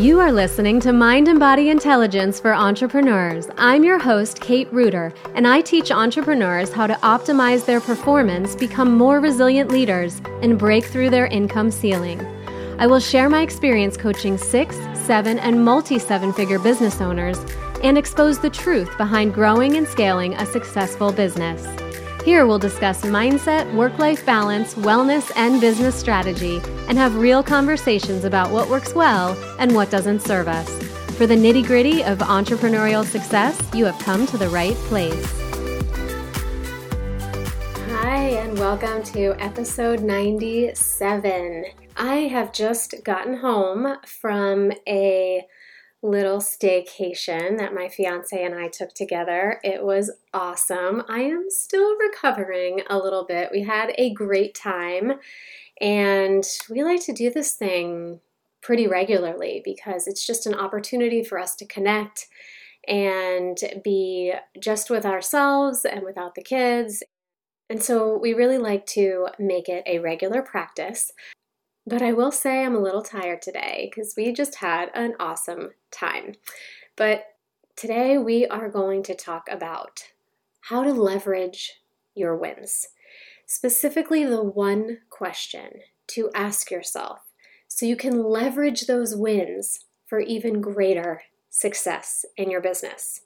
You are listening to Mind and Body Intelligence for Entrepreneurs. I'm your host, Kate Reuter, and I teach entrepreneurs how to optimize their performance, become more resilient leaders, and break through their income ceiling. I will share my experience coaching six, seven, and multi seven figure business owners and expose the truth behind growing and scaling a successful business. Here we'll discuss mindset, work life balance, wellness, and business strategy, and have real conversations about what works well and what doesn't serve us. For the nitty gritty of entrepreneurial success, you have come to the right place. Hi, and welcome to episode 97. I have just gotten home from a little staycation that my fiance and I took together. It was awesome. I am still recovering a little bit. We had a great time, and we like to do this thing pretty regularly because it's just an opportunity for us to connect and be just with ourselves and without the kids. And so we really like to make it a regular practice. But I will say I'm a little tired today because we just had an awesome time. But today we are going to talk about how to leverage your wins. Specifically, the one question to ask yourself so you can leverage those wins for even greater success in your business.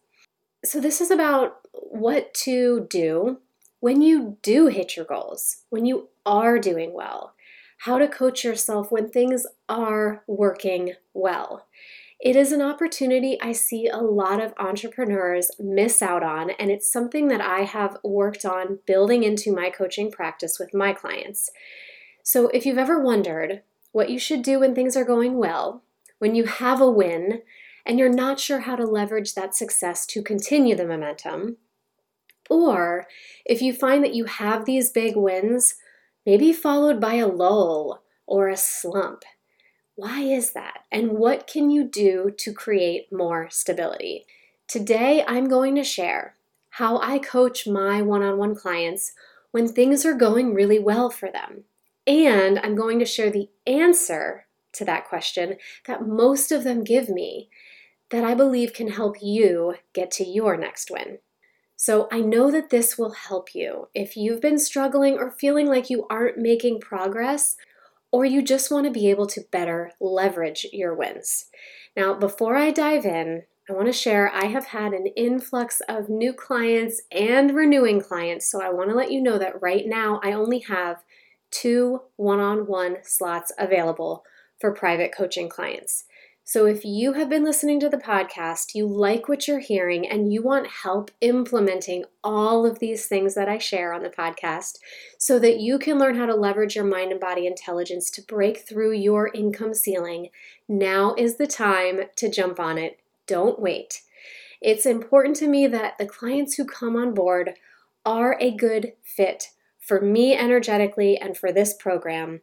So, this is about what to do when you do hit your goals, when you are doing well how to coach yourself when things are working well. It is an opportunity I see a lot of entrepreneurs miss out on, and it's something that I have worked on building into my coaching practice with my clients. So, if you've ever wondered what you should do when things are going well, when you have a win, and you're not sure how to leverage that success to continue the momentum, or if you find that you have these big wins, maybe followed by a lull or a slump. Why is that? And what can you do to create more stability? Today, I'm going to share how I coach my one on one clients when things are going really well for them. And I'm going to share the answer to that question that most of them give me that I believe can help you get to your next win. So I know that this will help you if you've been struggling or feeling like you aren't making progress, or you just want to be able to better leverage your wins. Now, before I dive in, I want to share I have had an influx of new clients and renewing clients. So I want to let you know that right now I only have two one on one slots available for private coaching clients. So, if you have been listening to the podcast, you like what you're hearing, and you want help implementing all of these things that I share on the podcast so that you can learn how to leverage your mind and body intelligence to break through your income ceiling, now is the time to jump on it. Don't wait. It's important to me that the clients who come on board are a good fit for me energetically and for this program.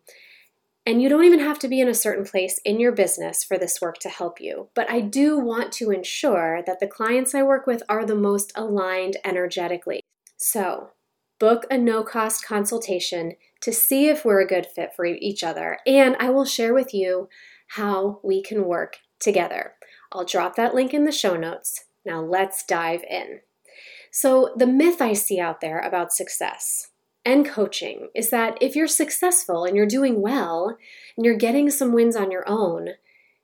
And you don't even have to be in a certain place in your business for this work to help you. But I do want to ensure that the clients I work with are the most aligned energetically. So, book a no cost consultation to see if we're a good fit for each other. And I will share with you how we can work together. I'll drop that link in the show notes. Now, let's dive in. So, the myth I see out there about success and coaching is that if you're successful and you're doing well and you're getting some wins on your own,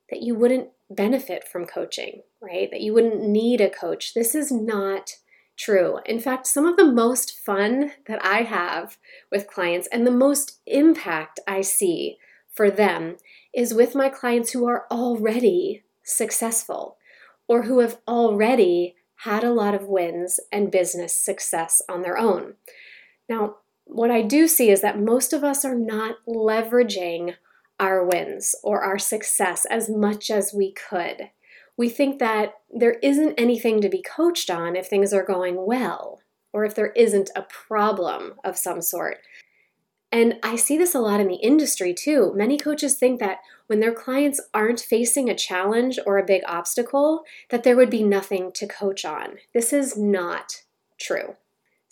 that you wouldn't benefit from coaching, right? That you wouldn't need a coach. This is not true. In fact, some of the most fun that I have with clients and the most impact I see for them is with my clients who are already successful or who have already had a lot of wins and business success on their own. Now, what I do see is that most of us are not leveraging our wins or our success as much as we could. We think that there isn't anything to be coached on if things are going well or if there isn't a problem of some sort. And I see this a lot in the industry too. Many coaches think that when their clients aren't facing a challenge or a big obstacle, that there would be nothing to coach on. This is not true.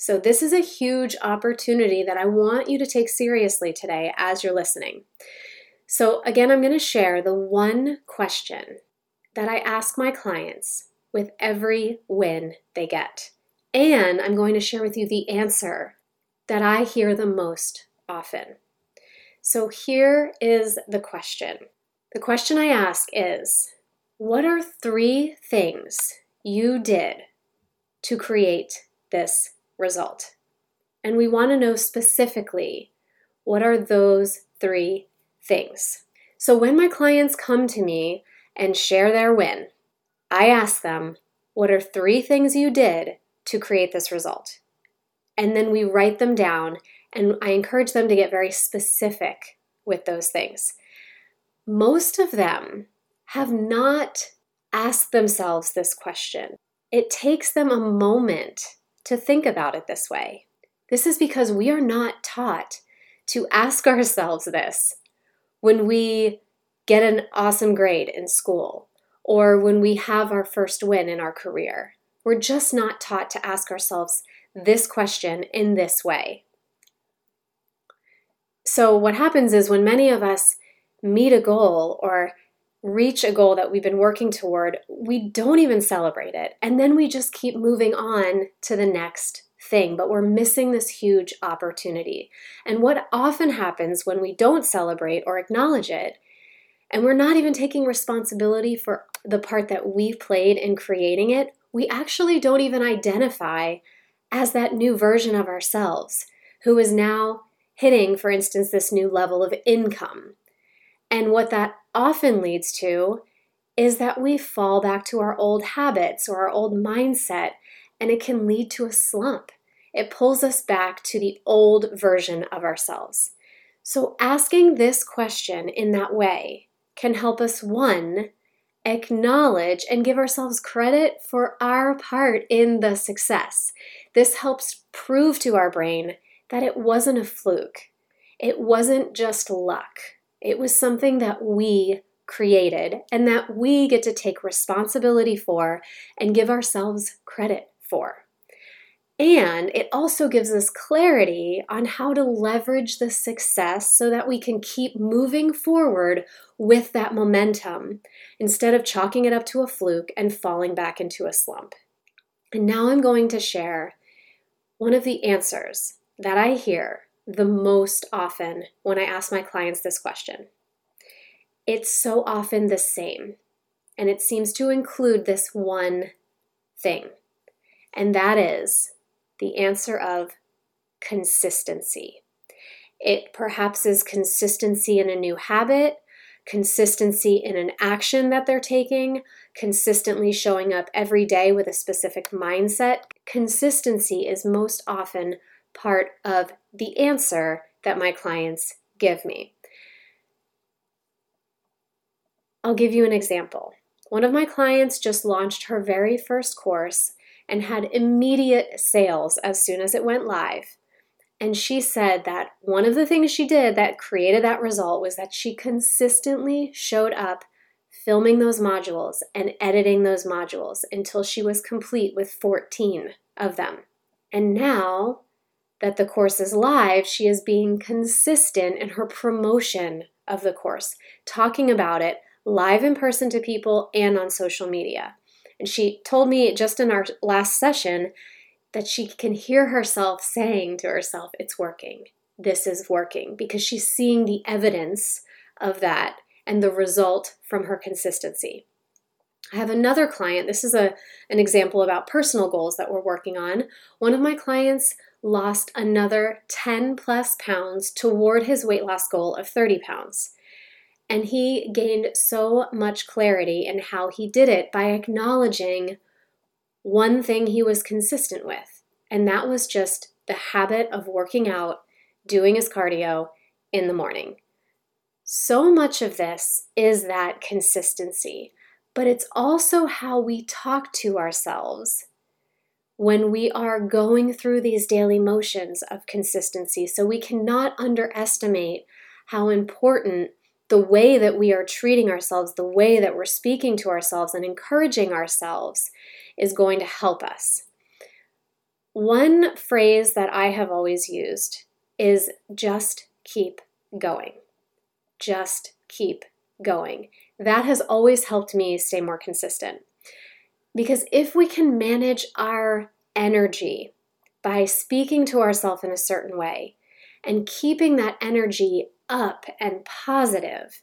So, this is a huge opportunity that I want you to take seriously today as you're listening. So, again, I'm going to share the one question that I ask my clients with every win they get. And I'm going to share with you the answer that I hear the most often. So, here is the question the question I ask is What are three things you did to create this result? And we want to know specifically what are those three things. So when my clients come to me and share their win, I ask them, What are three things you did to create this result? And then we write them down, and I encourage them to get very specific with those things. Most of them have not asked themselves this question. It takes them a moment to think about it this way. This is because we are not taught to ask ourselves this when we get an awesome grade in school or when we have our first win in our career. We're just not taught to ask ourselves this question in this way. So, what happens is when many of us meet a goal or reach a goal that we've been working toward, we don't even celebrate it. And then we just keep moving on to the next thing, but we're missing this huge opportunity. And what often happens when we don't celebrate or acknowledge it, and we're not even taking responsibility for the part that we played in creating it, we actually don't even identify as that new version of ourselves who is now hitting, for instance, this new level of income. And what that often leads to is that we fall back to our old habits or our old mindset and it can lead to a slump. It pulls us back to the old version of ourselves. So, asking this question in that way can help us one, acknowledge and give ourselves credit for our part in the success. This helps prove to our brain that it wasn't a fluke, it wasn't just luck, it was something that we created and that we get to take responsibility for and give ourselves credit for. And it also gives us clarity on how to leverage the success so that we can keep moving forward with that momentum instead of chalking it up to a fluke and falling back into a slump. And now I'm going to share one of the answers that I hear the most often when I ask my clients this question. It's so often the same, and it seems to include this one thing and that is the answer of consistency. It perhaps is consistency in a new habit, consistency in an action that they're taking, consistently showing up every day with a specific mindset. Consistency is most often part of the answer that my clients give me. I'll give you an example. One of my clients just launched her very first course and had immediate sales as soon as it went live. And she said that one of the things she did that created that result was that she consistently showed up filming those modules and editing those modules until she was complete with 14 of them. And now that the course is live, she is being consistent in her promotion of the course, talking about it live in person to people and on social media. And she told me just in our last session that she can hear herself saying to herself, It's working. This is working because she's seeing the evidence of that and the result from her consistency. I have another client. This is a, an example about personal goals that we're working on. One of my clients lost another 10 plus pounds toward his weight loss goal of 30 pounds. And he gained so much clarity in how he did it by acknowledging one thing he was consistent with, and that was just the habit of working out, doing his cardio in the morning. So much of this is that consistency, but it's also how we talk to ourselves when we are going through these daily motions of consistency. So we cannot underestimate how important the way that we are treating ourselves, the way that we're speaking to ourselves and encouraging ourselves is going to help us. One phrase that I have always used is just keep going. Just keep going. That has always helped me stay more consistent. Because if we can manage our energy by speaking to ourselves in a certain way and keeping that energy up and positive,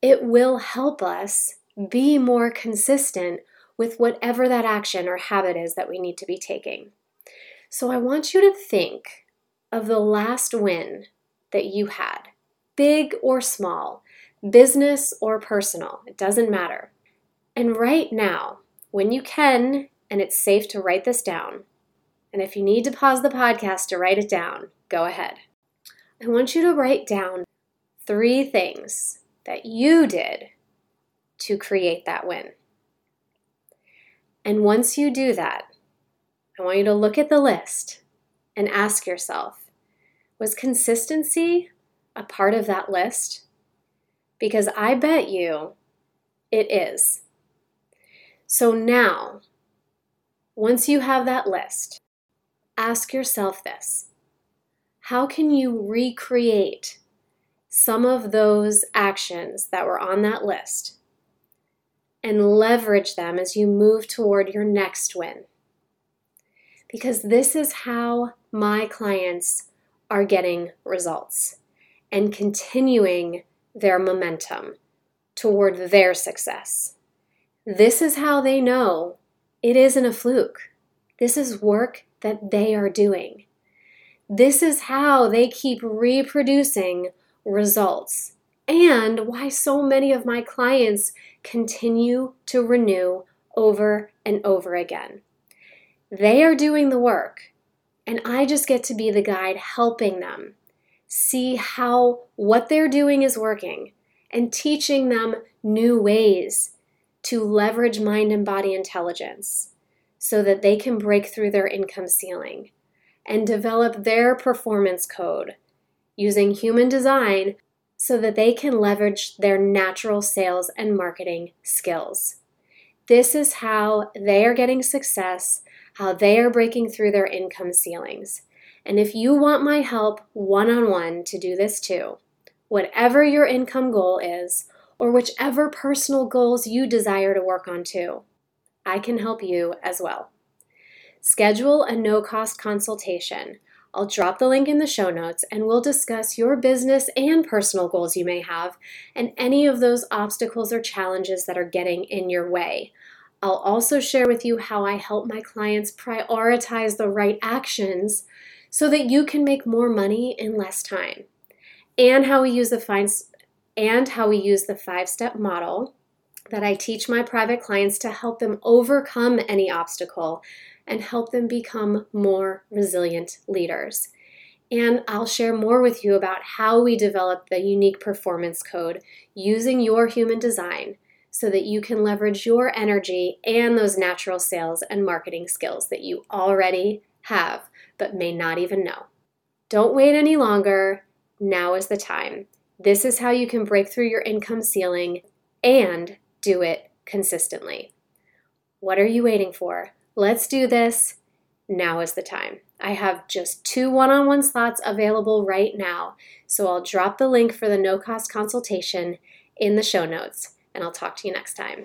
it will help us be more consistent with whatever that action or habit is that we need to be taking. So I want you to think of the last win that you had, big or small, business or personal, it doesn't matter. And right now, when you can, and it's safe to write this down, and if you need to pause the podcast to write it down, go ahead. I want you to write down three things that you did to create that win. And once you do that, I want you to look at the list and ask yourself was consistency a part of that list? Because I bet you it is. So now, once you have that list, ask yourself this How can you recreate some of those actions that were on that list and leverage them as you move toward your next win? Because this is how my clients are getting results and continuing their momentum toward their success. This is how they know it isn't a fluke. This is work that they are doing. This is how they keep reproducing results and why so many of my clients continue to renew over and over again. They are doing the work, and I just get to be the guide helping them see how what they're doing is working and teaching them new ways to leverage mind and body intelligence so that they can break through their income ceiling and develop their performance code using human design so that they can leverage their natural sales and marketing skills. This is how they are getting success, how they are breaking through their income ceilings. And if you want my help one on one to do this too, whatever your income goal is, or whichever personal goals you desire to work on too. I can help you as well. Schedule a no cost consultation. I'll drop the link in the show notes and we'll discuss your business and personal goals you may have and any of those obstacles or challenges that are getting in your way. I'll also share with you how I help my clients prioritize the right actions so that you can make more money in less time, and how we use the and how we use the five step model that I teach my private clients to help them overcome any obstacle and help them become more resilient leaders. And I'll share more with you about how we develop the unique performance code using your human design so that you can leverage your energy and those natural sales and marketing skills that you already have but may not even know. Don't wait any longer. Now is the time. This is how you can break through your income ceiling and do it consistently. What are you waiting for? Let's do this. Now is the time. I have just two one on one slots available right now, so I'll drop the link for the no cost consultation in the show notes, and I'll talk to you next time.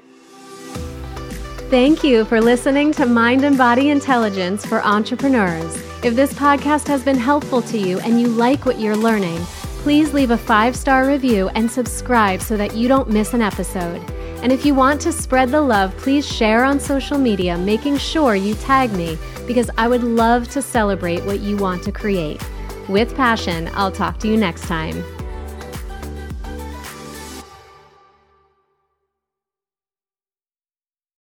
Thank you for listening to Mind and Body Intelligence for Entrepreneurs. If this podcast has been helpful to you and you like what you're learning, please leave a five star review and subscribe so that you don't miss an episode. And if you want to spread the love, please share on social media, making sure you tag me because I would love to celebrate what you want to create. With passion, I'll talk to you next time.